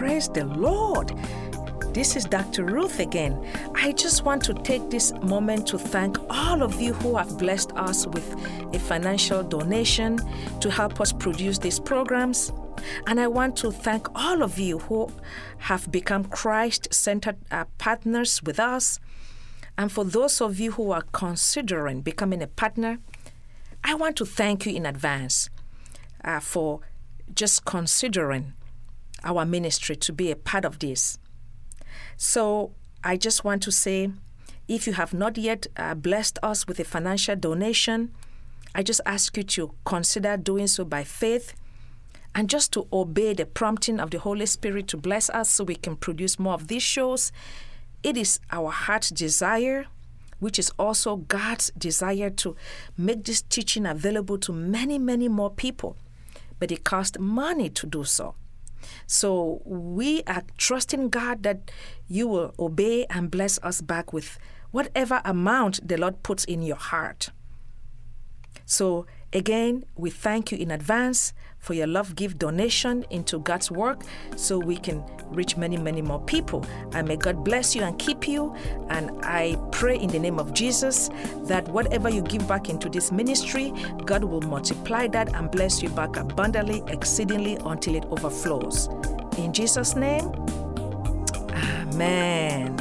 Praise the Lord. This is Dr. Ruth again. I just want to take this moment to thank all of you who have blessed us with a financial donation to help us produce these programs. And I want to thank all of you who have become Christ centered uh, partners with us. And for those of you who are considering becoming a partner, I want to thank you in advance uh, for just considering our ministry to be a part of this. So I just want to say if you have not yet uh, blessed us with a financial donation, I just ask you to consider doing so by faith and just to obey the prompting of the Holy Spirit to bless us so we can produce more of these shows. It is our heart's desire, which is also God's desire to make this teaching available to many, many more people. But it costs money to do so. So we are trusting God that you will obey and bless us back with whatever amount the Lord puts in your heart. So again, we thank you in advance for your love gift donation into God's work so we can reach many, many more people. And may God bless you and keep you. And I pray in the name of Jesus that whatever you give back into this ministry, God will multiply that and bless you back abundantly, exceedingly until it overflows. In Jesus' name, Amen.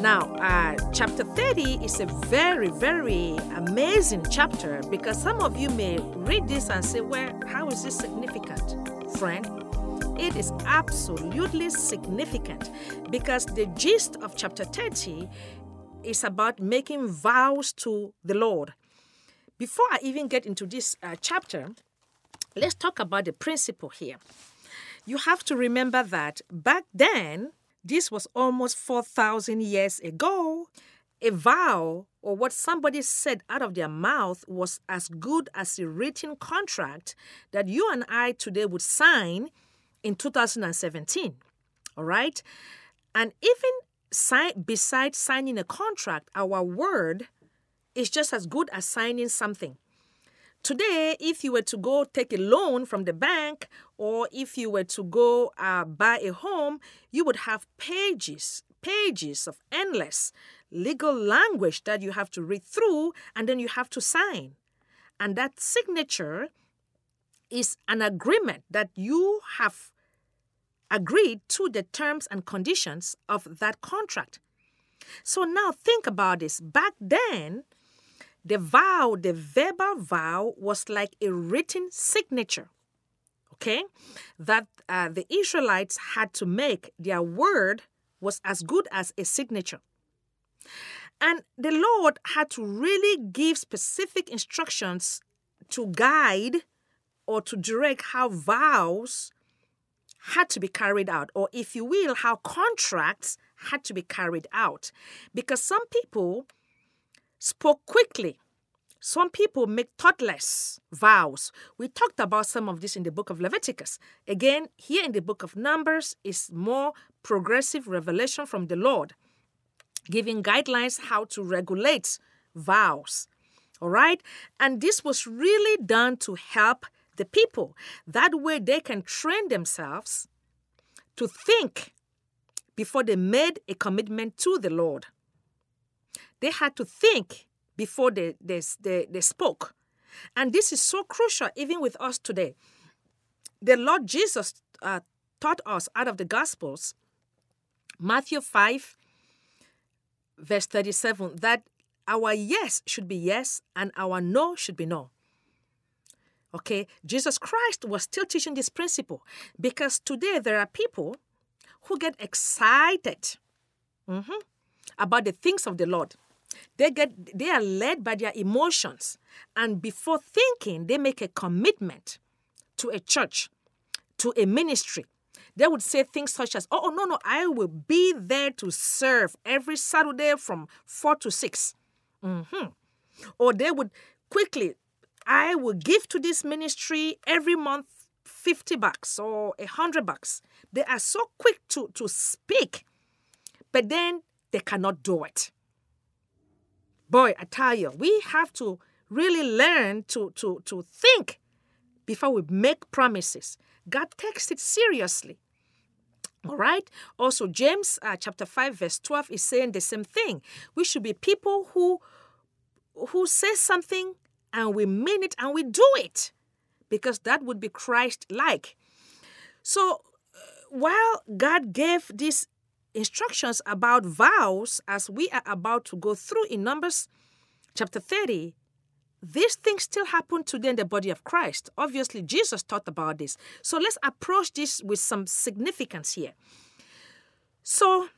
Now, uh, chapter 30 is a very, very amazing chapter because some of you may read this and say, Well, how is this significant, friend? It is absolutely significant because the gist of chapter 30 is about making vows to the Lord. Before I even get into this uh, chapter, let's talk about the principle here. You have to remember that back then, this was almost 4,000 years ago. A vow or what somebody said out of their mouth was as good as a written contract that you and I today would sign in 2017. All right? And even sign, besides signing a contract, our word is just as good as signing something. Today, if you were to go take a loan from the bank or if you were to go uh, buy a home, you would have pages, pages of endless legal language that you have to read through and then you have to sign. And that signature is an agreement that you have agreed to the terms and conditions of that contract. So now think about this. Back then, the vow, the verbal vow, was like a written signature, okay, that uh, the Israelites had to make. Their word was as good as a signature. And the Lord had to really give specific instructions to guide or to direct how vows had to be carried out, or if you will, how contracts had to be carried out. Because some people spoke quickly. Some people make thoughtless vows. We talked about some of this in the book of Leviticus. Again, here in the book of Numbers is more progressive revelation from the Lord, giving guidelines how to regulate vows. All right? And this was really done to help the people. That way they can train themselves to think before they made a commitment to the Lord. They had to think before they, they, they, they spoke. And this is so crucial even with us today. The Lord Jesus uh, taught us out of the Gospels, Matthew 5, verse 37, that our yes should be yes and our no should be no. Okay, Jesus Christ was still teaching this principle because today there are people who get excited mm-hmm, about the things of the Lord. They get they are led by their emotions, and before thinking, they make a commitment to a church, to a ministry. They would say things such as, "Oh no, no, I will be there to serve every Saturday from four to 6 mm-hmm. Or they would quickly, "I will give to this ministry every month 50 bucks or a 100 bucks. They are so quick to, to speak, but then they cannot do it. Boy, I tell you, we have to really learn to, to, to think before we make promises. God takes it seriously. All right. Also, James uh, chapter 5, verse 12 is saying the same thing. We should be people who who say something and we mean it and we do it because that would be Christ like. So, uh, while God gave these instructions about vows as we are about to go through in Numbers chapter 30, these things still happen today in the body of Christ. Obviously, Jesus taught about this. So let's approach this with some significance here. So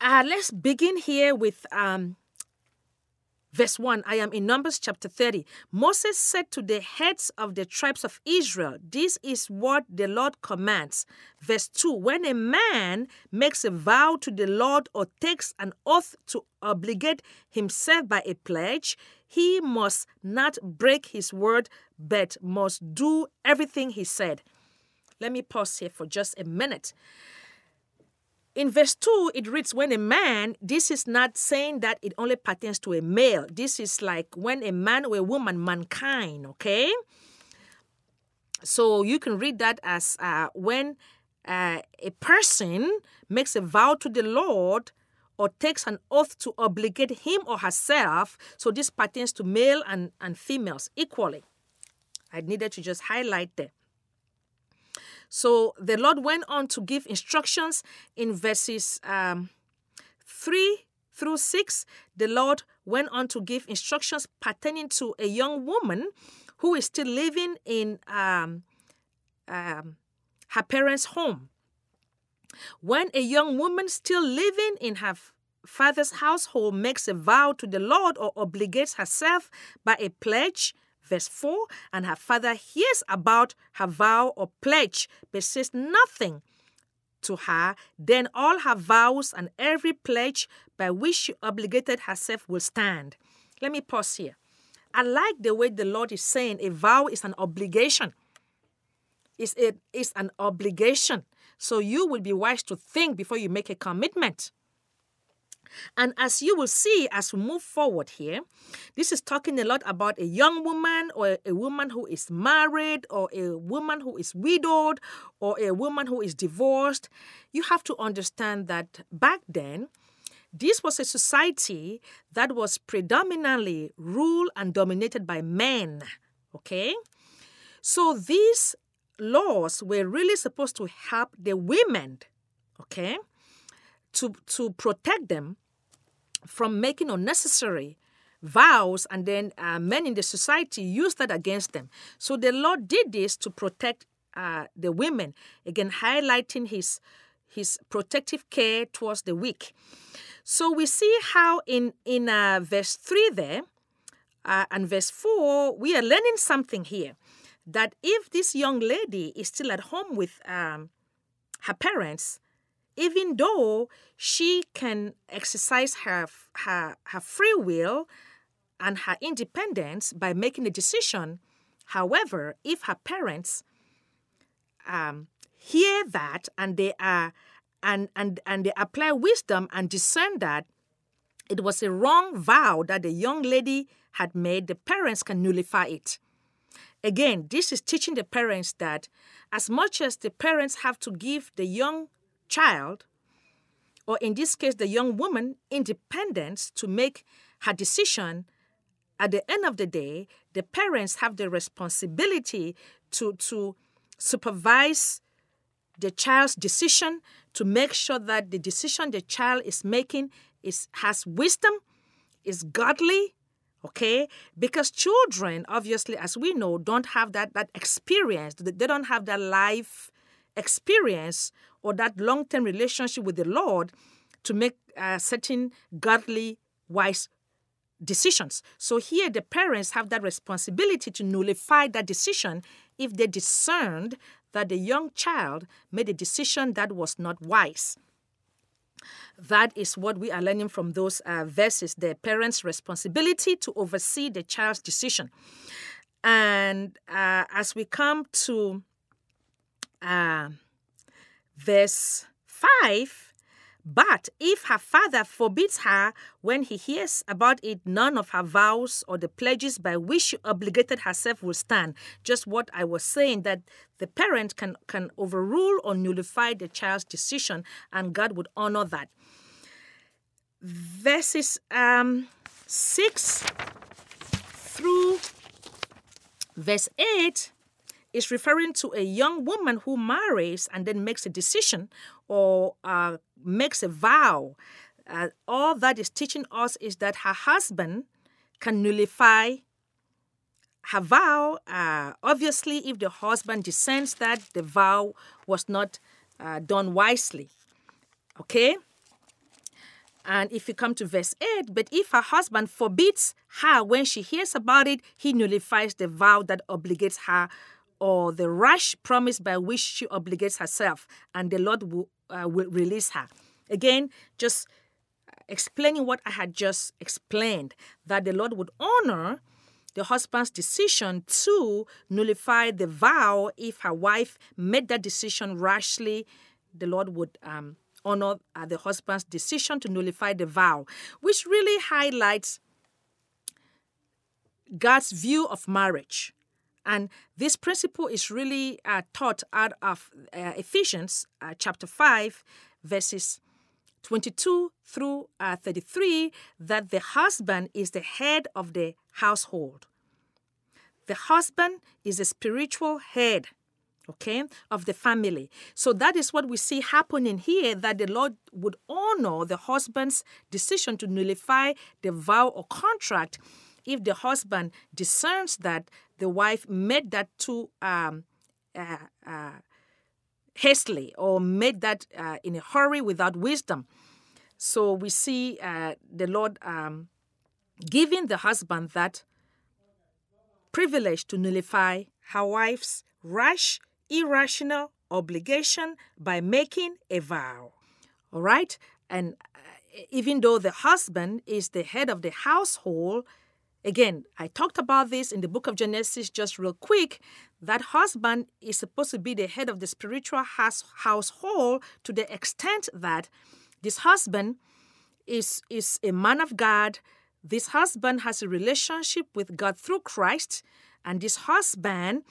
uh, let's begin here with um, Verse 1 I am in Numbers chapter 30. Moses said to the heads of the tribes of Israel, This is what the Lord commands. Verse 2 When a man makes a vow to the Lord or takes an oath to obligate himself by a pledge, he must not break his word, but must do everything he said. Let me pause here for just a minute. In verse 2, it reads, When a man, this is not saying that it only pertains to a male. This is like when a man or a woman, mankind, okay? So you can read that as uh, when uh, a person makes a vow to the Lord or takes an oath to obligate him or herself. So this pertains to male and, and females equally. I needed to just highlight that. So the Lord went on to give instructions in verses um, 3 through 6. The Lord went on to give instructions pertaining to a young woman who is still living in um, um, her parents' home. When a young woman still living in her father's household makes a vow to the Lord or obligates herself by a pledge, Verse 4 And her father hears about her vow or pledge, but says nothing to her. Then all her vows and every pledge by which she obligated herself will stand. Let me pause here. I like the way the Lord is saying a vow is an obligation. It's, it is an obligation. So you will be wise to think before you make a commitment. And as you will see as we move forward here, this is talking a lot about a young woman or a woman who is married or a woman who is widowed or a woman who is divorced. You have to understand that back then, this was a society that was predominantly ruled and dominated by men. Okay? So these laws were really supposed to help the women. Okay? to, to protect them from making unnecessary vows, and then uh, men in the society use that against them. So the Lord did this to protect uh, the women, again, highlighting his, his protective care towards the weak. So we see how in, in uh, verse 3 there uh, and verse 4, we are learning something here that if this young lady is still at home with um, her parents, even though she can exercise her, her, her free will and her independence by making a decision. However, if her parents um, hear that and they are and, and, and they apply wisdom and discern that it was a wrong vow that the young lady had made, the parents can nullify it. Again, this is teaching the parents that as much as the parents have to give the young child, or in this case, the young woman, independence to make her decision, at the end of the day, the parents have the responsibility to, to supervise the child's decision to make sure that the decision the child is making is has wisdom, is godly, okay? Because children, obviously, as we know, don't have that that experience. They don't have that life experience or that long term relationship with the Lord to make uh, certain godly, wise decisions. So here, the parents have that responsibility to nullify that decision if they discerned that the young child made a decision that was not wise. That is what we are learning from those uh, verses the parents' responsibility to oversee the child's decision. And uh, as we come to uh, verse 5, But if her father forbids her when he hears about it, none of her vows or the pledges by which she obligated herself will stand. Just what I was saying that the parent can, can overrule or nullify the child's decision, and God would honor that. Verses um, 6 through verse 8 is referring to a young woman who marries and then makes a decision or uh, makes a vow. Uh, all that is teaching us is that her husband can nullify her vow. Uh, obviously, if the husband dissents that the vow was not uh, done wisely. Okay? And if you come to verse 8, but if her husband forbids her when she hears about it, he nullifies the vow that obligates her or the rash promise by which she obligates herself, and the Lord will, uh, will release her. Again, just explaining what I had just explained that the Lord would honor the husband's decision to nullify the vow if her wife made that decision rashly. The Lord would um, honor uh, the husband's decision to nullify the vow, which really highlights God's view of marriage and this principle is really uh, taught out of uh, Ephesians uh, chapter 5, verses 22 through uh, 33, that the husband is the head of the household. The husband is the spiritual head okay of the family so that is what we see happening here that the lord would honor the husband's decision to nullify the vow or contract if the husband discerns that the wife made that too um, uh, uh, hastily or made that uh, in a hurry without wisdom. So we see uh, the Lord um, giving the husband that privilege to nullify her wife's rash, irrational obligation by making a vow. All right? And uh, even though the husband is the head of the household, Again, I talked about this in the book of Genesis just real quick. That husband is supposed to be the head of the spiritual house, household to the extent that this husband is, is a man of God. This husband has a relationship with God through Christ, and this husband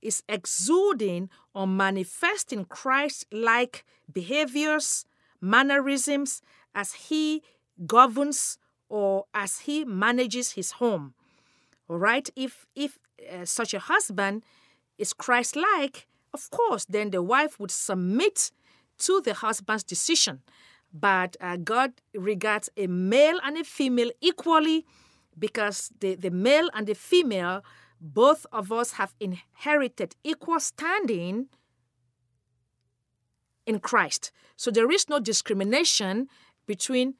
is exuding or manifesting Christ like behaviors, mannerisms as he governs or as he manages his home. All right, if if uh, such a husband is Christ-like, of course, then the wife would submit to the husband's decision. But uh, God regards a male and a female equally because the, the male and the female, both of us have inherited equal standing in Christ. So there is no discrimination between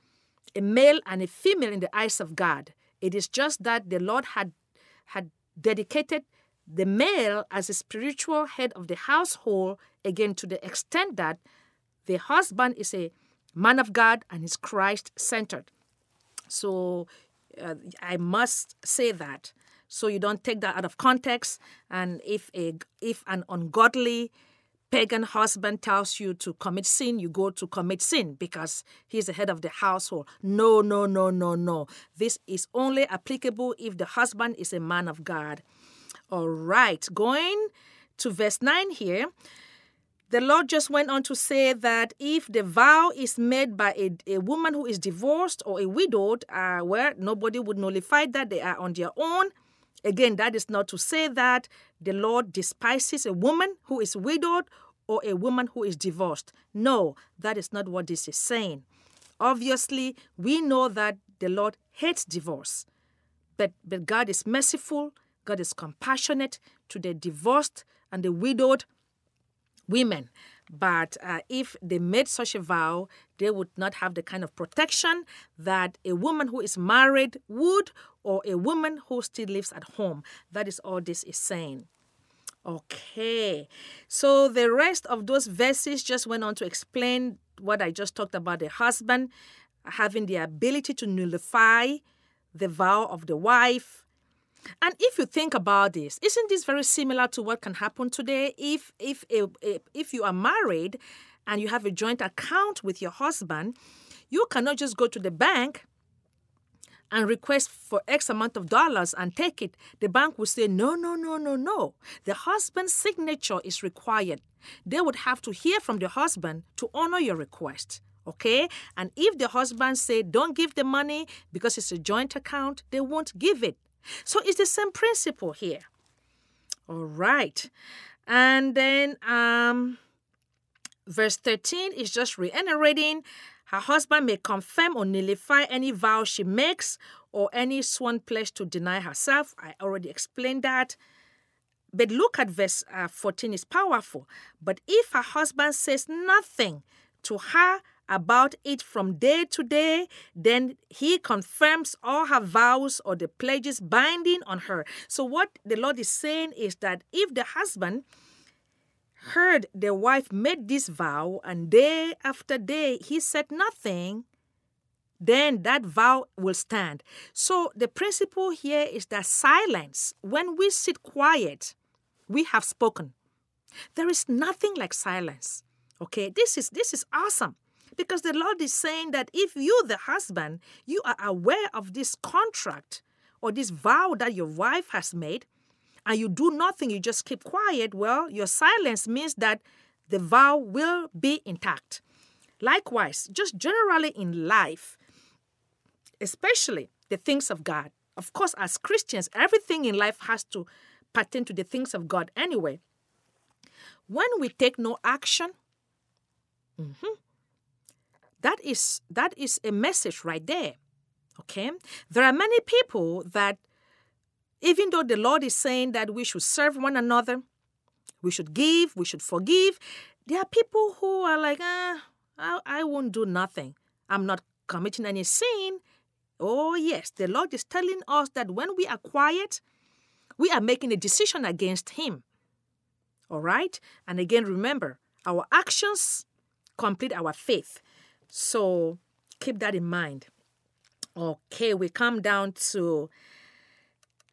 a male and a female in the eyes of God. It is just that the Lord had had dedicated the male as a spiritual head of the household again to the extent that the husband is a man of God and is Christ centered. So uh, I must say that so you don't take that out of context and if a if an ungodly pagan husband tells you to commit sin, you go to commit sin because he's the head of the household. No, no, no, no, no. This is only applicable if the husband is a man of God. All right, going to verse 9 here. The Lord just went on to say that if the vow is made by a, a woman who is divorced or a widowed, uh, where nobody would nullify that, they are on their own. Again, that is not to say that the Lord despises a woman who is widowed or a woman who is divorced. No, that is not what this is saying. Obviously, we know that the Lord hates divorce, but, but God is merciful, God is compassionate to the divorced and the widowed women. But uh, if they made such a vow, they would not have the kind of protection that a woman who is married would, or a woman who still lives at home. That is all this is saying. Okay, so the rest of those verses just went on to explain what I just talked about the husband having the ability to nullify the vow of the wife. And if you think about this, isn't this very similar to what can happen today if if if you are married and you have a joint account with your husband, you cannot just go to the bank and request for X amount of dollars and take it. The bank will say, no, no, no, no, no. The husband's signature is required. They would have to hear from the husband to honor your request. Okay? And if the husband say, don't give the money because it's a joint account, they won't give it. So it's the same principle here. All right. And then um, verse 13 is just reiterating her husband may confirm or nullify any vow she makes or any sworn pledge to deny herself. I already explained that. But look at verse uh, 14 is powerful. But if her husband says nothing to her about it from day to day, then he confirms all her vows or the pledges binding on her. So, what the Lord is saying is that if the husband heard the wife made this vow and day after day he said nothing, then that vow will stand. So, the principle here is that silence, when we sit quiet, we have spoken. There is nothing like silence. Okay, this is this is awesome. Because the Lord is saying that if you, the husband, you are aware of this contract or this vow that your wife has made, and you do nothing, you just keep quiet, well, your silence means that the vow will be intact. Likewise, just generally in life, especially the things of God. Of course, as Christians, everything in life has to pertain to the things of God anyway. When we take no action, mm-hmm, that is that is a message right there. Okay? There are many people that even though the Lord is saying that we should serve one another, we should give, we should forgive, there are people who are like, ah, I, I won't do nothing. I'm not committing any sin. Oh, yes, the Lord is telling us that when we are quiet, we are making a decision against Him. All right? And again, remember, our actions complete our faith. So keep that in mind. Okay, we come down to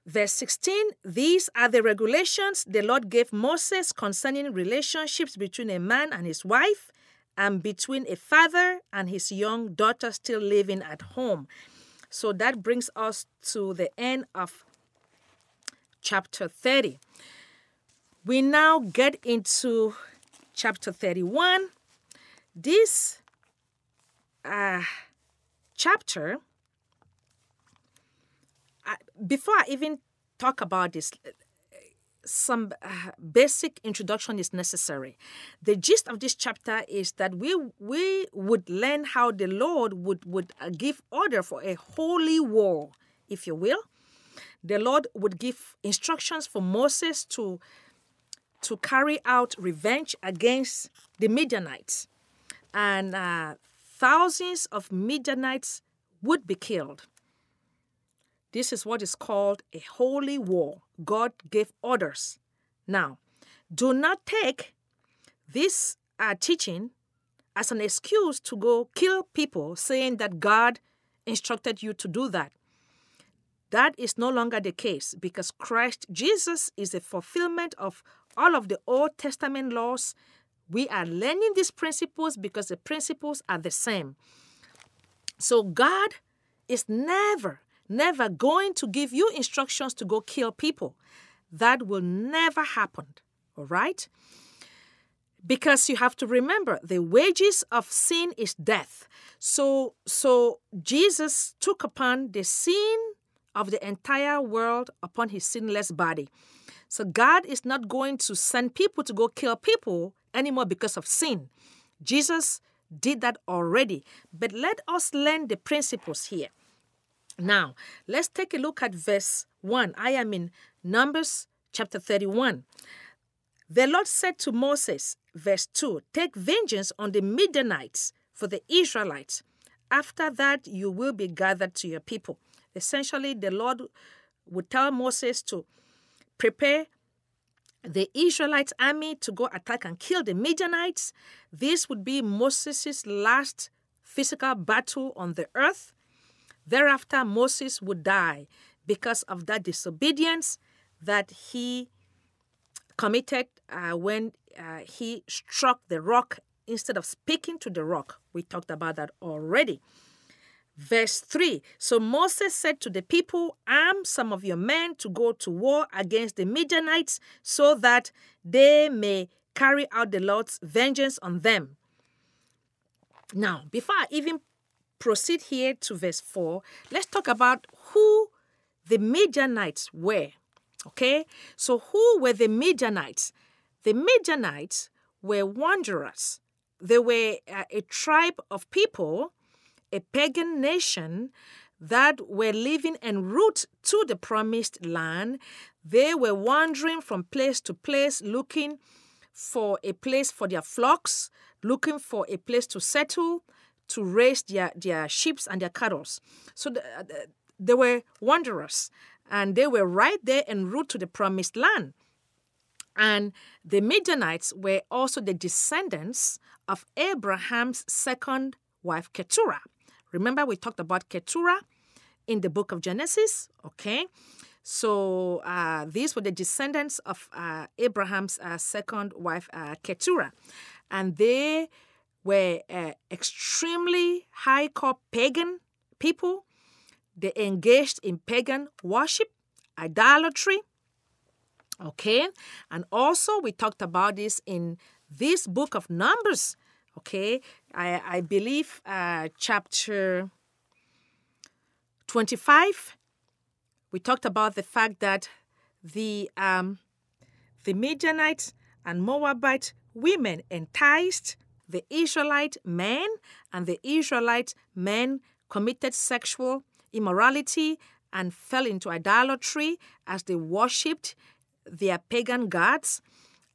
verse 16. These are the regulations the Lord gave Moses concerning relationships between a man and his wife and between a father and his young daughter still living at home. So that brings us to the end of chapter 30. We now get into chapter 31. This uh, chapter, before I even talk about this, some uh, basic introduction is necessary. The gist of this chapter is that we we would learn how the Lord would would uh, give order for a holy war, if you will. The Lord would give instructions for Moses to to carry out revenge against the Midianites, and uh, thousands of Midianites would be killed. This is what is called a holy war. God gave orders. Now, do not take this uh, teaching as an excuse to go kill people, saying that God instructed you to do that. That is no longer the case because Christ Jesus is the fulfillment of all of the Old Testament laws we are learning these principles because the principles are the same. So God is never, never going to give you instructions to go kill people. That will never happen. All right? Because you have to remember the wages of sin is death. So so Jesus took upon the sin of the entire world upon his sinless body. So God is not going to send people to go kill people anymore because of sin. Jesus did that already. But let us learn the principles here. Now, let's take a look at verse 1. I am in Numbers chapter 31. The Lord said to Moses, verse 2 Take vengeance on the Midianites for the Israelites. After that, you will be gathered to your people. Essentially, the Lord would tell Moses to prepare the Israelite army to go attack and kill the Midianites. This would be Moses' last physical battle on the earth. Thereafter, Moses would die because of that disobedience that he committed uh, when uh, he struck the rock instead of speaking to the rock. We talked about that already. Verse 3 So Moses said to the people, Arm some of your men to go to war against the Midianites so that they may carry out the Lord's vengeance on them. Now, before I even proceed here to verse 4, let's talk about who the Midianites were. Okay? So, who were the Midianites? The Midianites were wanderers, they were uh, a tribe of people a pagan nation that were living en route to the promised land. They were wandering from place to place looking for a place for their flocks, looking for a place to settle, to raise their, their sheep and their cattle. So the, the, they were wanderers and they were right there en route to the promised land. And the Midianites were also the descendants of Abraham's second wife, Keturah. Remember, we talked about Keturah in the book of Genesis, okay? So uh, these were the descendants of uh, Abraham's uh, second wife, uh, Keturah. And they were uh, extremely high core pagan people. They engaged in pagan worship, idolatry. Okay. And also, we talked about this in this book of Numbers. Okay, I, I believe uh, chapter 25, we talked about the fact that the, um, the Midianite and Moabite women enticed the Israelite men, and the Israelite men committed sexual immorality and fell into idolatry as they worshipped their pagan gods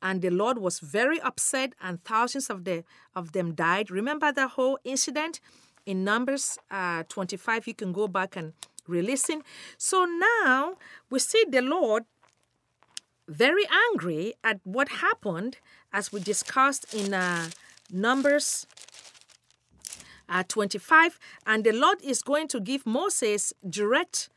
and the Lord was very upset, and thousands of the of them died. Remember the whole incident in Numbers uh, 25. You can go back and re-listen. So now we see the Lord very angry at what happened, as we discussed in uh, Numbers uh, 25, and the Lord is going to give Moses direct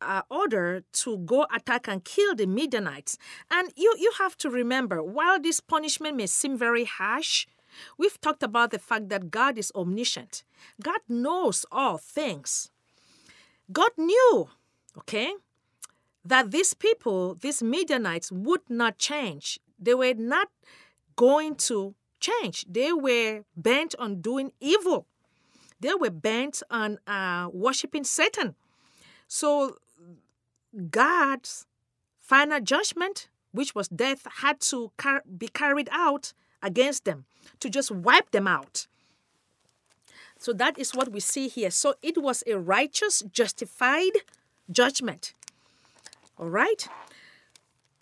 uh, order to go attack and kill the Midianites. And you, you have to remember, while this punishment may seem very harsh, we've talked about the fact that God is omniscient. God knows all things. God knew, okay, that these people, these Midianites, would not change. They were not going to change. They were bent on doing evil. They were bent on uh, worshiping Satan. So God's final judgment, which was death, had to car- be carried out against them to just wipe them out. So that is what we see here. So it was a righteous, justified judgment. All right?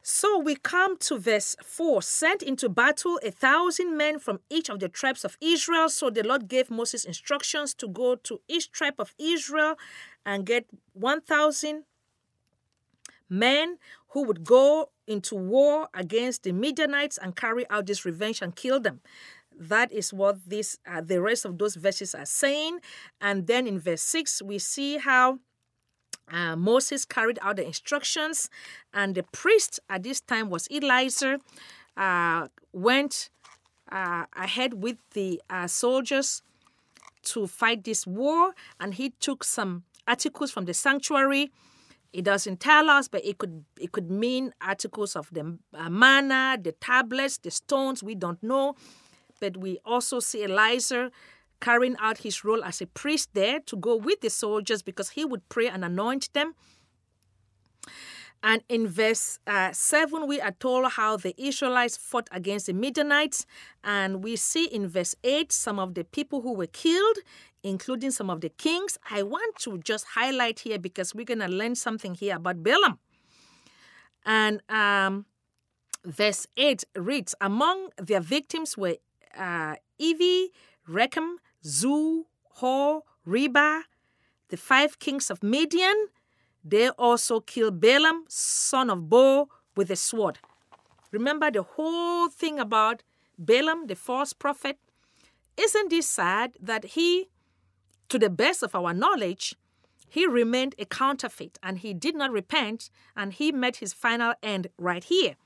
So we come to verse 4 sent into battle a thousand men from each of the tribes of Israel. So the Lord gave Moses instructions to go to each tribe of Israel and get 1,000 men who would go into war against the Midianites and carry out this revenge and kill them. That is what this uh, the rest of those verses are saying. And then in verse 6, we see how uh, Moses carried out the instructions, and the priest at this time was Eleazar, uh, went uh, ahead with the uh, soldiers to fight this war, and he took some articles from the sanctuary it doesn't tell us, but it could it could mean articles of the uh, manna, the tablets, the stones. We don't know, but we also see Eleazar carrying out his role as a priest there to go with the soldiers because he would pray and anoint them. And in verse uh, 7, we are told how the Israelites fought against the Midianites. And we see in verse 8 some of the people who were killed, including some of the kings. I want to just highlight here because we're going to learn something here about Balaam. And um, verse 8 reads Among their victims were uh, Evi, Rekem, Zu, Hor, Reba, the five kings of Midian they also killed Balaam, son of Beor, with a sword. Remember the whole thing about Balaam, the false prophet? Isn't this sad that he, to the best of our knowledge, he remained a counterfeit and he did not repent and he met his final end right here.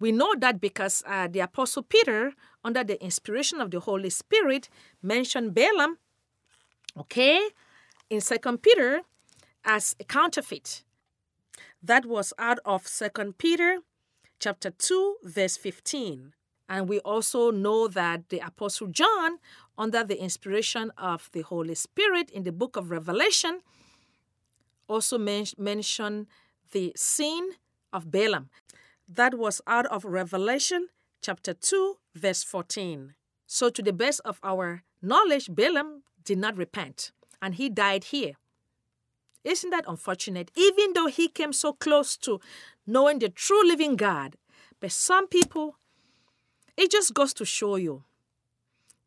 We know that because uh, the Apostle Peter, under the inspiration of the Holy Spirit, mentioned Balaam, okay, in Second Peter as a counterfeit. That was out of Second Peter chapter 2, verse 15. And we also know that the Apostle John, under the inspiration of the Holy Spirit in the book of Revelation, also men- mentioned the sin of Balaam. That was out of Revelation chapter 2, verse 14. So, to the best of our knowledge, Balaam did not repent and he died here. Isn't that unfortunate? Even though he came so close to knowing the true living God, but some people, it just goes to show you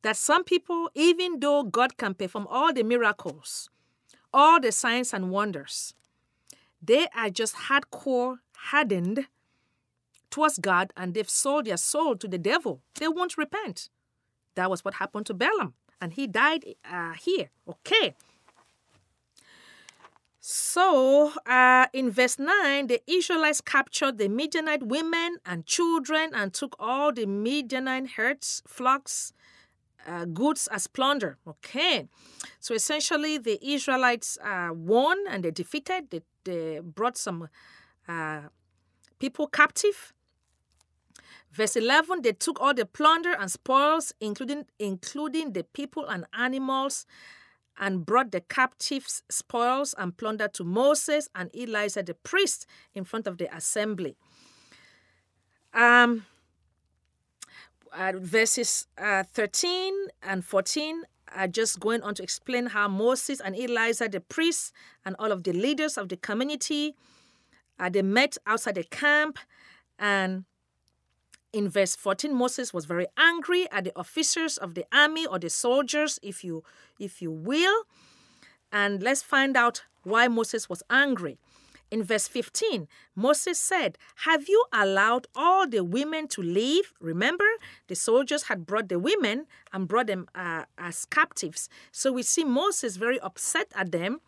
that some people, even though God can perform all the miracles, all the signs and wonders, they are just hardcore hardened towards God and they've sold their soul to the devil. They won't repent. That was what happened to Balaam, and he died uh, here. Okay. So, uh, in verse 9, the Israelites captured the Midianite women and children and took all the Midianite herds, flocks, uh, goods as plunder. Okay. So, essentially, the Israelites uh, won and they defeated, they, they brought some uh, people captive. Verse 11, they took all the plunder and spoils, including, including the people and animals, and brought the captives' spoils and plunder to Moses and Eleazar the priest in front of the assembly. Um, uh, verses uh, 13 and 14 are just going on to explain how Moses and Eleazar the priest and all of the leaders of the community uh, they met outside the camp and in verse 14 moses was very angry at the officers of the army or the soldiers if you if you will. And let's find out why moses was angry. In verse 15 moses said have you allowed all the women to leave? Remember the soldiers had brought the women and brought them uh, as captives. So we see moses very upset at them.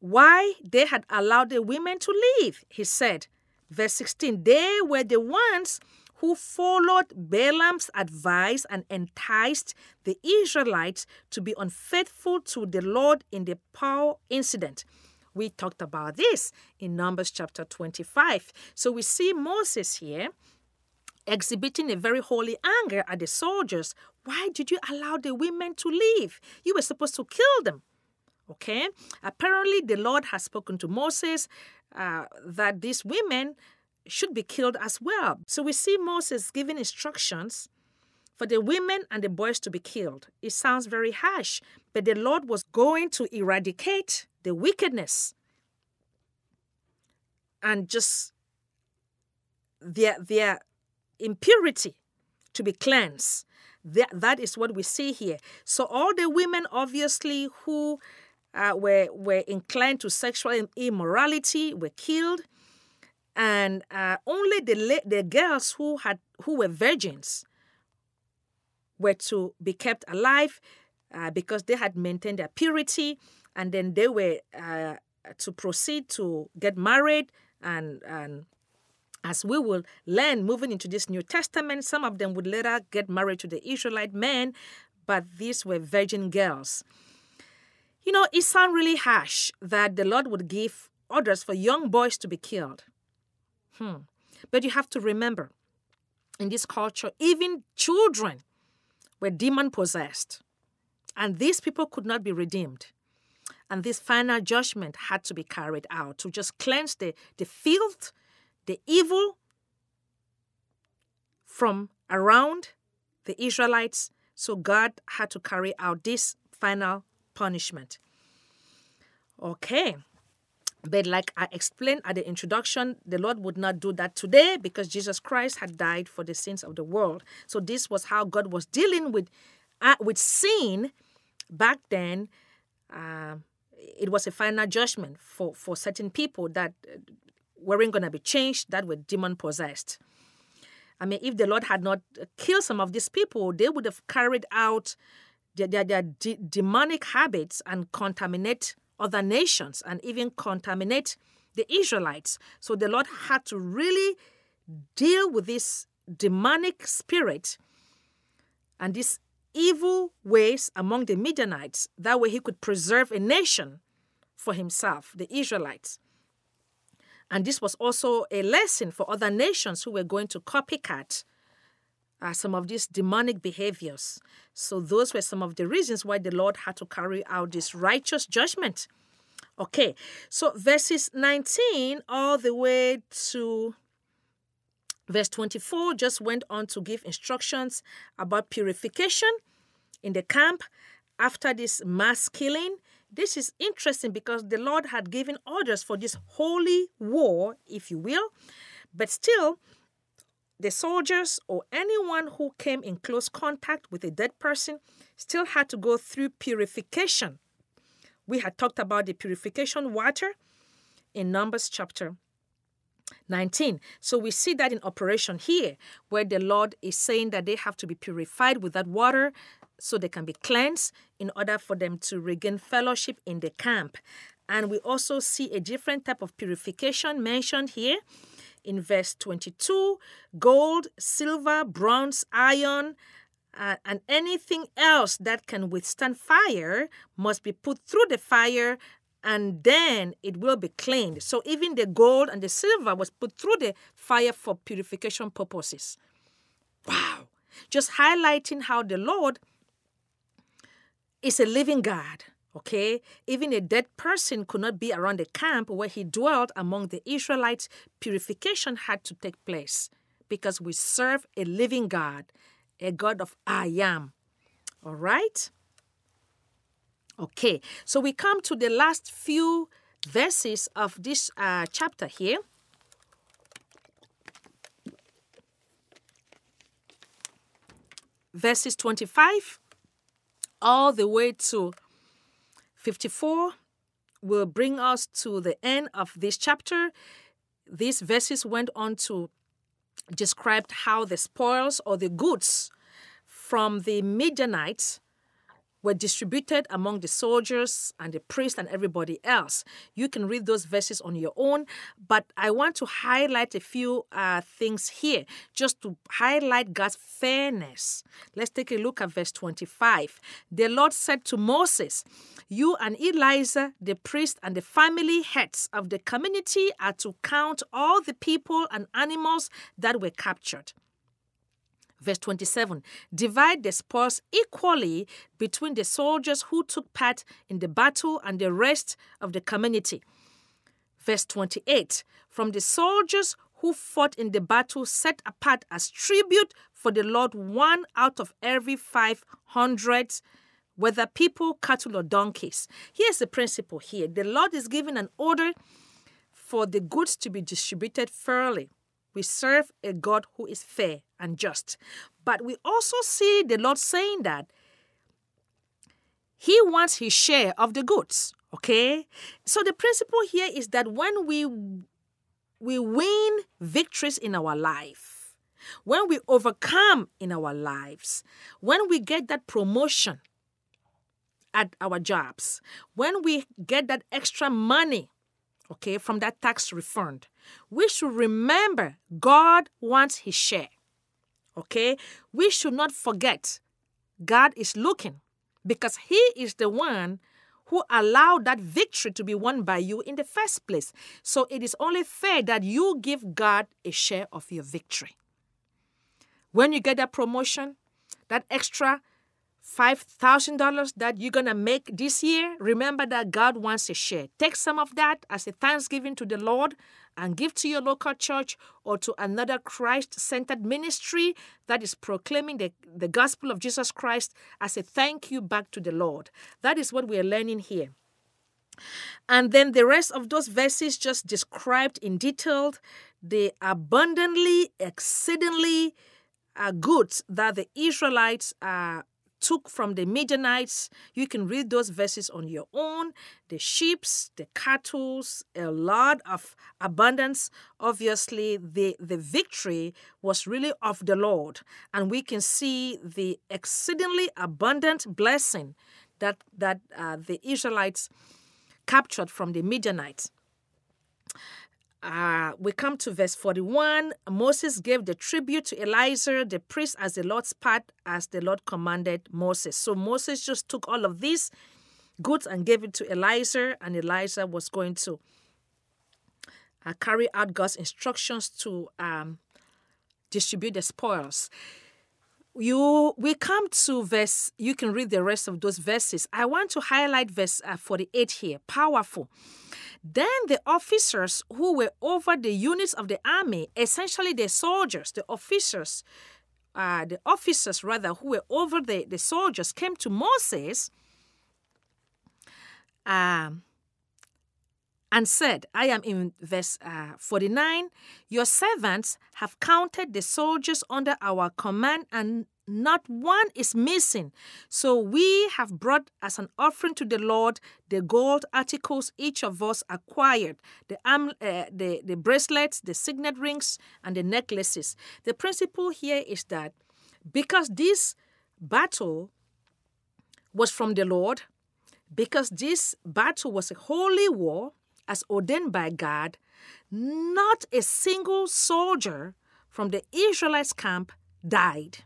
Why they had allowed the women to leave he said Verse 16 They were the ones who followed Balaam's advice and enticed the Israelites to be unfaithful to the Lord in the Peor incident. We talked about this in Numbers chapter 25. So we see Moses here exhibiting a very holy anger at the soldiers. Why did you allow the women to leave? You were supposed to kill them. Okay? Apparently, the Lord has spoken to Moses uh, that these women should be killed as well. So we see Moses giving instructions for the women and the boys to be killed. It sounds very harsh, but the Lord was going to eradicate the wickedness and just their their impurity to be cleansed. That, that is what we see here. So all the women obviously who uh, were were inclined to sexual immorality. Were killed, and uh, only the the girls who had who were virgins were to be kept alive uh, because they had maintained their purity, and then they were uh, to proceed to get married. And and as we will learn moving into this New Testament, some of them would later get married to the Israelite men, but these were virgin girls. You know, it sounds really harsh that the Lord would give orders for young boys to be killed. Hmm. But you have to remember, in this culture, even children were demon possessed. And these people could not be redeemed. And this final judgment had to be carried out to just cleanse the, the filth, the evil from around the Israelites. So God had to carry out this final punishment. Okay. But like I explained at the introduction, the Lord would not do that today because Jesus Christ had died for the sins of the world. So this was how God was dealing with uh, with sin back then. Uh, it was a final judgment for for certain people that uh, weren't going to be changed, that were demon possessed. I mean, if the Lord had not killed some of these people, they would have carried out their, their, their de- demonic habits and contaminate other nations and even contaminate the Israelites. So the Lord had to really deal with this demonic spirit and these evil ways among the Midianites. That way he could preserve a nation for himself, the Israelites. And this was also a lesson for other nations who were going to copycat uh, some of these demonic behaviors. So, those were some of the reasons why the Lord had to carry out this righteous judgment. Okay, so verses 19 all the way to verse 24 just went on to give instructions about purification in the camp after this mass killing this is interesting because the Lord had given orders for this holy war, if you will, but still, the soldiers or anyone who came in close contact with a dead person still had to go through purification. We had talked about the purification water in Numbers chapter 19. So we see that in operation here, where the Lord is saying that they have to be purified with that water so they can be cleansed in order for them to regain fellowship in the camp. And we also see a different type of purification mentioned here in verse 22 gold, silver, bronze, iron, uh, and anything else that can withstand fire must be put through the fire and then it will be cleaned. So even the gold and the silver was put through the fire for purification purposes. Wow. Just highlighting how the Lord is a living God. Okay, even a dead person could not be around the camp where he dwelt among the Israelites. Purification had to take place because we serve a living God, a God of I am. All right? Okay, so we come to the last few verses of this uh, chapter here. Verses 25 all the way to 54 will bring us to the end of this chapter. These verses went on to describe how the spoils or the goods from the Midianites were distributed among the soldiers and the priests and everybody else. You can read those verses on your own, but I want to highlight a few uh, things here just to highlight God's fairness. Let's take a look at verse 25. The Lord said to Moses, You and Eleazar, the priest, and the family heads of the community are to count all the people and animals that were captured. Verse 27 Divide the spoils equally between the soldiers who took part in the battle and the rest of the community. Verse 28 From the soldiers who fought in the battle, set apart as tribute for the Lord one out of every 500 whether people, cattle, or donkeys. Here's the principle here the Lord is giving an order for the goods to be distributed fairly. We serve a God who is fair and just. But we also see the Lord saying that He wants His share of the goods. Okay? So the principle here is that when we we win victories in our life, when we overcome in our lives, when we get that promotion at our jobs, when we get that extra money okay, from that tax refund, we should remember God wants his share. Okay? We should not forget God is looking because he is the one who allowed that victory to be won by you in the first place. So it is only fair that you give God a share of your victory. When you get that promotion, that extra $5,000 that you're going to make this year, remember that God wants a share. Take some of that as a thanksgiving to the Lord and give to your local church or to another Christ centered ministry that is proclaiming the, the gospel of Jesus Christ as a thank you back to the Lord. That is what we are learning here. And then the rest of those verses just described in detail the abundantly, exceedingly uh, goods that the Israelites uh, took from the Midianites. You can read those verses on your own. The sheep, the cattle, a lot of abundance. Obviously, the, the victory was really of the Lord. And we can see the exceedingly abundant blessing that, that uh, the Israelites captured from the Midianites. Uh, we come to verse 41. Moses gave the tribute to Eleazar, the priest, as the Lord's part, as the Lord commanded Moses. So Moses just took all of these goods and gave it to Eleazar, and Eleazar was going to uh, carry out God's instructions to um, distribute the spoils. You, we come to verse. You can read the rest of those verses. I want to highlight verse uh, 48 here. Powerful. Then the officers who were over the units of the army, essentially the soldiers, the officers, uh, the officers rather, who were over the, the soldiers, came to Moses um, and said, I am in verse uh, 49, Your servants have counted the soldiers under our command, and not one is missing. So we have brought as an offering to the Lord the gold articles each of us acquired the, uh, the, the bracelets, the signet rings, and the necklaces. The principle here is that because this battle was from the Lord, because this battle was a holy war as ordained by God, not a single soldier from the Israelites' camp died.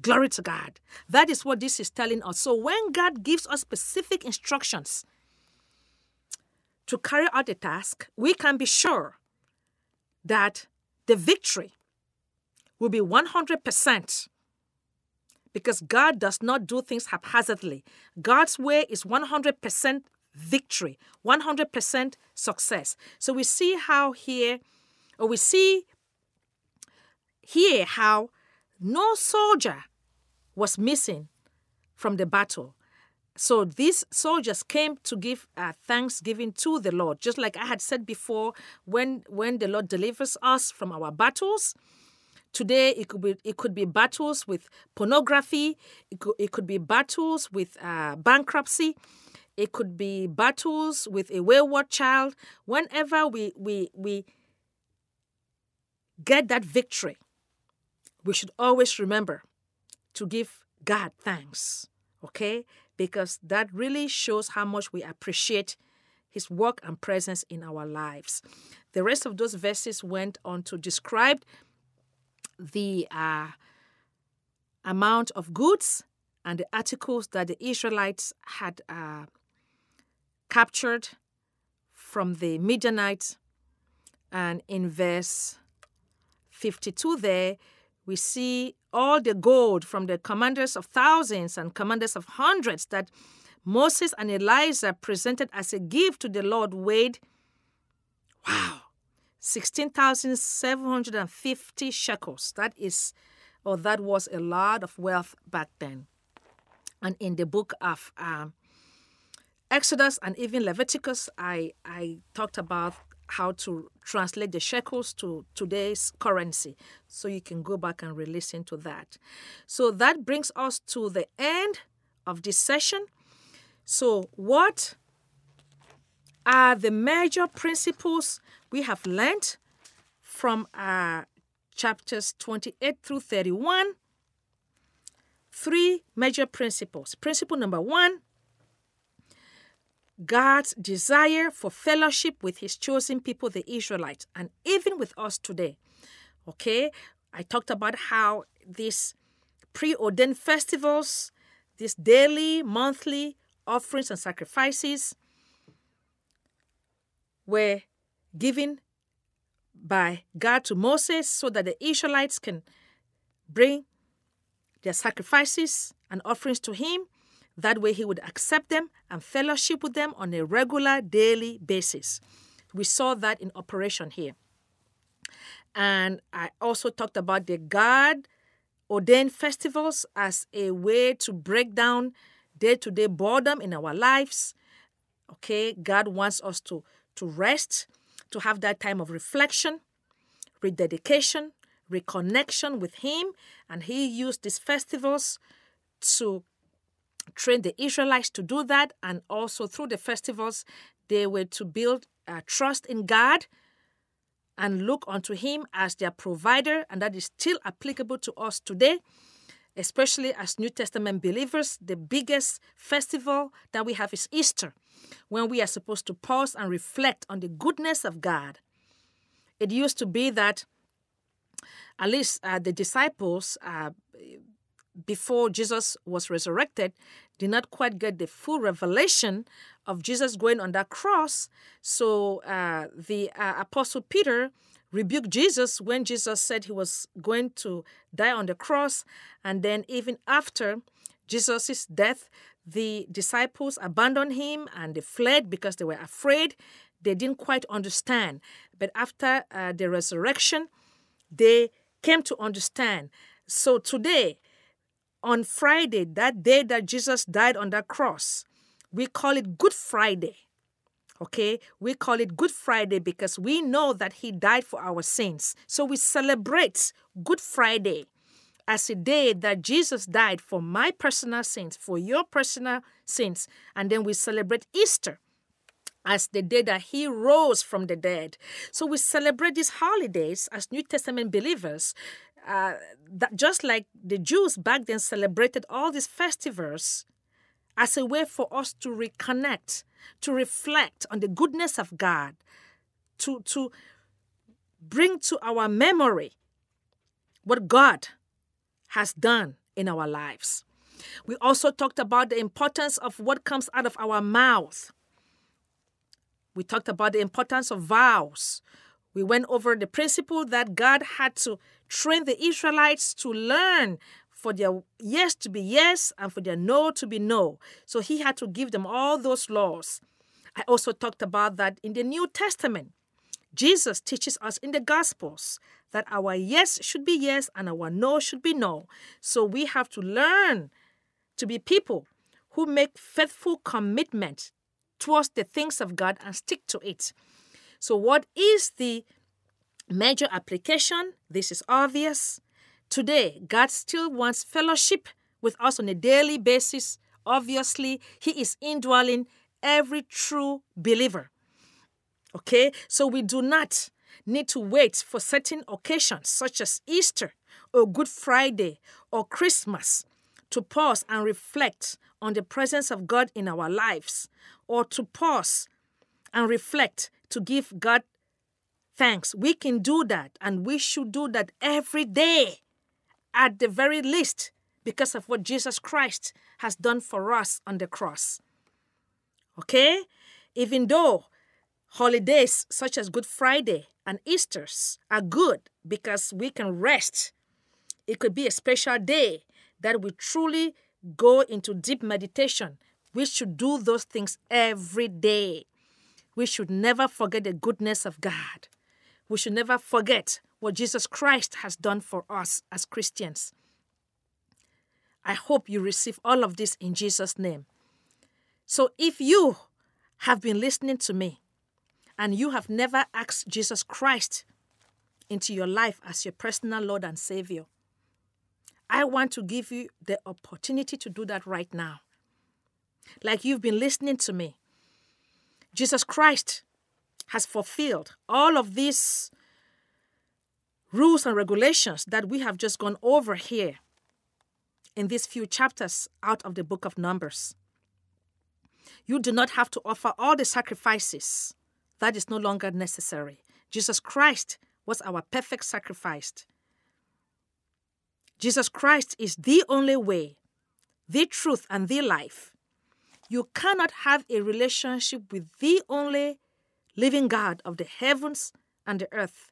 Glory to God. That is what this is telling us. So when God gives us specific instructions to carry out a task, we can be sure that the victory will be 100% because God does not do things haphazardly. God's way is 100% victory, 100% success. So we see how here, or we see here how no soldier was missing from the battle. So these soldiers came to give uh, thanksgiving to the Lord, just like I had said before. When when the Lord delivers us from our battles, today it could be it could be battles with pornography, it could, it could be battles with uh, bankruptcy, it could be battles with a wayward child. Whenever we we we get that victory, we should always remember to give God thanks, okay? Because that really shows how much we appreciate His work and presence in our lives. The rest of those verses went on to describe the uh, amount of goods and the articles that the Israelites had uh, captured from the Midianites. And in verse 52, there, we see all the gold from the commanders of thousands and commanders of hundreds that Moses and Eleazar presented as a gift to the Lord weighed, wow, 16,750 shekels. That is, or that was a lot of wealth back then. And in the book of um, Exodus and even Leviticus, I, I talked about how to translate the shekels to today's currency. So you can go back and re listen to that. So that brings us to the end of this session. So, what are the major principles we have learned from uh, chapters 28 through 31? Three major principles. Principle number one God's desire for fellowship with his chosen people, the Israelites, and even with us today. Okay, I talked about how these preordained festivals, these daily, monthly offerings and sacrifices were given by God to Moses so that the Israelites can bring their sacrifices and offerings to him that way, he would accept them and fellowship with them on a regular daily basis. We saw that in operation here. And I also talked about the God ordained festivals as a way to break down day to day boredom in our lives. Okay, God wants us to, to rest, to have that time of reflection, rededication, reconnection with Him. And He used these festivals to train the Israelites to do that, and also through the festivals, they were to build uh, trust in God and look unto Him as their provider, and that is still applicable to us today. especially as New Testament believers, the biggest festival that we have is Easter, when we are supposed to pause and reflect on the goodness of God. It used to be that at least uh, the disciples, uh, before Jesus was resurrected, did not quite get the full revelation of Jesus going on that cross. So uh, the uh, Apostle Peter rebuked Jesus when Jesus said he was going to die on the cross. And then, even after Jesus' death, the disciples abandoned him and they fled because they were afraid. They didn't quite understand. But after uh, the resurrection, they came to understand. So today, on Friday, that day that Jesus died on that cross, we call it Good Friday. Okay, we call it Good Friday because we know that He died for our sins. So we celebrate Good Friday as a day that Jesus died for my personal sins, for your personal sins. And then we celebrate Easter as the day that He rose from the dead. So we celebrate these holidays as New Testament believers. Uh, that just like the Jews back then celebrated all these festivals as a way for us to reconnect, to reflect on the goodness of God, to, to bring to our memory what God has done in our lives. We also talked about the importance of what comes out of our mouth. We talked about the importance of vows. We went over the principle that God had to train the Israelites to learn for their yes to be yes and for their no to be no. So he had to give them all those laws. I also talked about that in the New Testament. Jesus teaches us in the Gospels that our yes should be yes and our no should be no. So we have to learn to be people who make faithful commitment towards the things of God and stick to it. So, what is the major application? This is obvious. Today, God still wants fellowship with us on a daily basis. Obviously, He is indwelling every true believer. Okay, so we do not need to wait for certain occasions such as Easter or Good Friday or Christmas to pause and reflect on the presence of God in our lives or to pause and reflect to give God thanks. We can do that and we should do that every day at the very least because of what Jesus Christ has done for us on the cross. Okay? Even though holidays such as Good Friday and Easter's are good because we can rest, it could be a special day that we truly go into deep meditation. We should do those things every day. We should never forget the goodness of God. We should never forget what Jesus Christ has done for us as Christians. I hope you receive all of this in Jesus' name. So if you have been listening to me and you have never asked Jesus Christ into your life as your personal Lord and Savior, I want to give you the opportunity to do that right now. Like you've been listening to me. Jesus Christ has fulfilled all of these rules and regulations that we have just gone over here in these few chapters out of the book of Numbers. You do not have to offer all the sacrifices. That is no longer necessary. Jesus Christ was our perfect sacrifice. Jesus Christ is the only way, the truth, and the life. You cannot have a relationship with the only living God of the heavens and the earth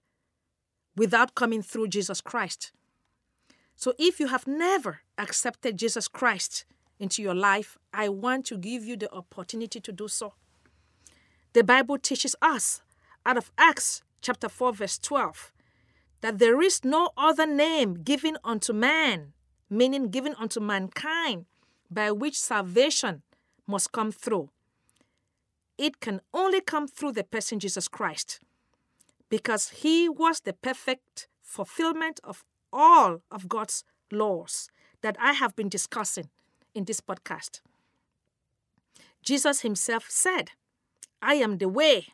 without coming through Jesus Christ. So if you have never accepted Jesus Christ into your life, I want to give you the opportunity to do so. The Bible teaches us out of Acts chapter 4 verse 12 that there is no other name given unto man, meaning given unto mankind, by which salvation must come through. It can only come through the person Jesus Christ because he was the perfect fulfillment of all of God's laws that I have been discussing in this podcast. Jesus himself said, I am the way,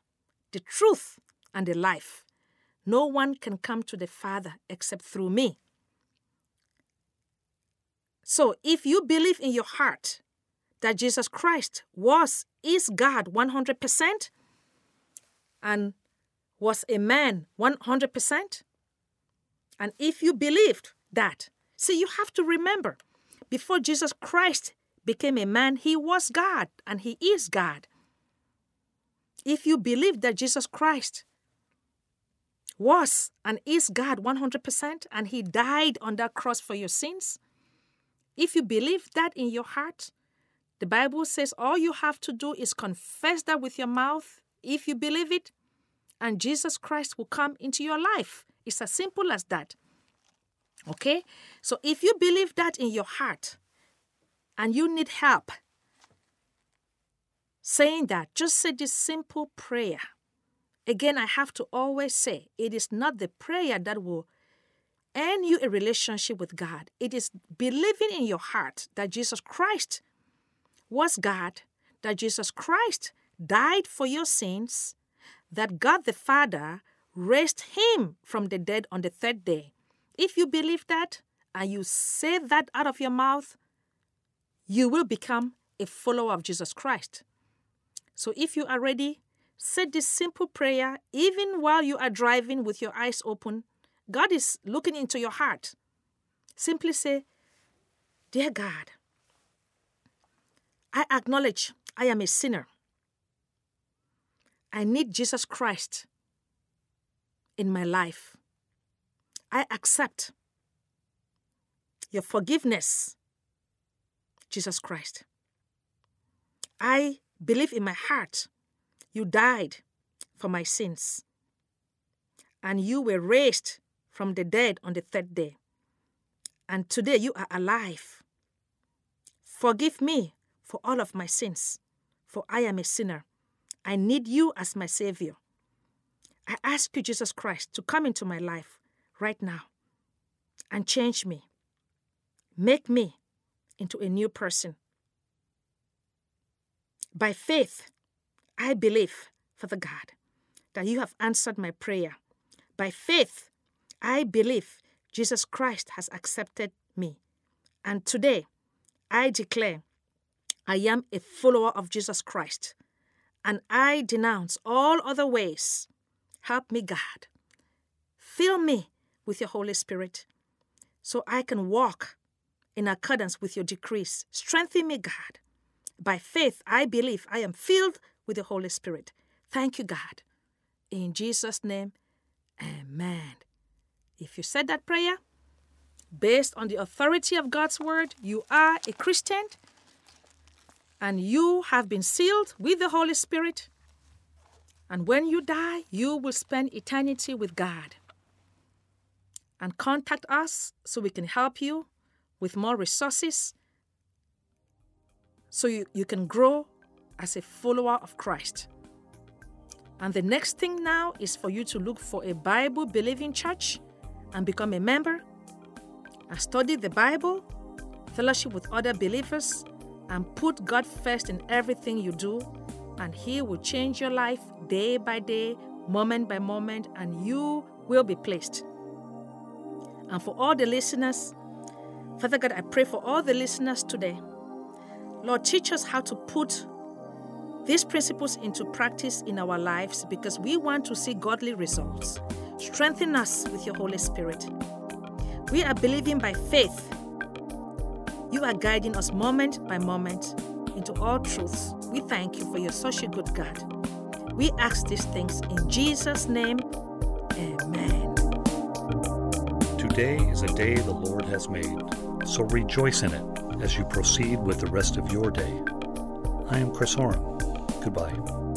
the truth, and the life. No one can come to the Father except through me. So if you believe in your heart that Jesus Christ was, is God 100%, and was a man 100%, and if you believed that, see, you have to remember, before Jesus Christ became a man, he was God and he is God. If you believe that Jesus Christ was and is God 100% and he died on that cross for your sins, if you believe that in your heart, the Bible says all you have to do is confess that with your mouth if you believe it, and Jesus Christ will come into your life. It's as simple as that. Okay? So if you believe that in your heart and you need help saying that, just say this simple prayer. Again, I have to always say it is not the prayer that will end you a relationship with God. It is believing in your heart that Jesus Christ was God, that Jesus Christ died for your sins, that God the Father raised him from the dead on the third day. If you believe that and you say that out of your mouth, you will become a follower of Jesus Christ. So if you are ready, say this simple prayer even while you are driving with your eyes open. God is looking into your heart. Simply say, Dear God, I acknowledge I am a sinner. I need Jesus Christ in my life. I accept your forgiveness, Jesus Christ. I believe in my heart you died for my sins and you were raised from the dead on the third day. And today you are alive. Forgive me for all of my sins, for I am a sinner. I need you as my Savior. I ask you, Jesus Christ, to come into my life right now and change me. Make me into a new person. By faith, I believe, Father God, that you have answered my prayer. By faith, I believe Jesus Christ has accepted me. And today, I declare I am a follower of Jesus Christ, and I denounce all other ways. Help me, God. Fill me with your Holy Spirit so I can walk in accordance with your decrees. Strengthen me, God. By faith, I believe I am filled with the Holy Spirit. Thank you, God. In Jesus' name, amen. If you said that prayer, based on the authority of God's word, you are a Christian and you have been sealed with the Holy Spirit. And when you die, you will spend eternity with God. And contact us so we can help you with more resources so you, you can grow as a follower of Christ. And the next thing now is for you to look for a Bible believing church and become a member and study the Bible, fellowship with other believers, and put God first in everything you do, and He will change your life day by day, moment by moment, and you will be placed. And for all the listeners, Father God, I pray for all the listeners today. Lord, teach us how to put these principles into practice in our lives because we want to see godly results. Strengthen us with your Holy Spirit. We are believing by faith you are guiding us moment by moment into all truths. We thank you for you're such a good God. We ask these things in Jesus' name. Amen. Today is a day the Lord has made, so rejoice in it as you proceed with the rest of your day. I am Chris Horan. Goodbye.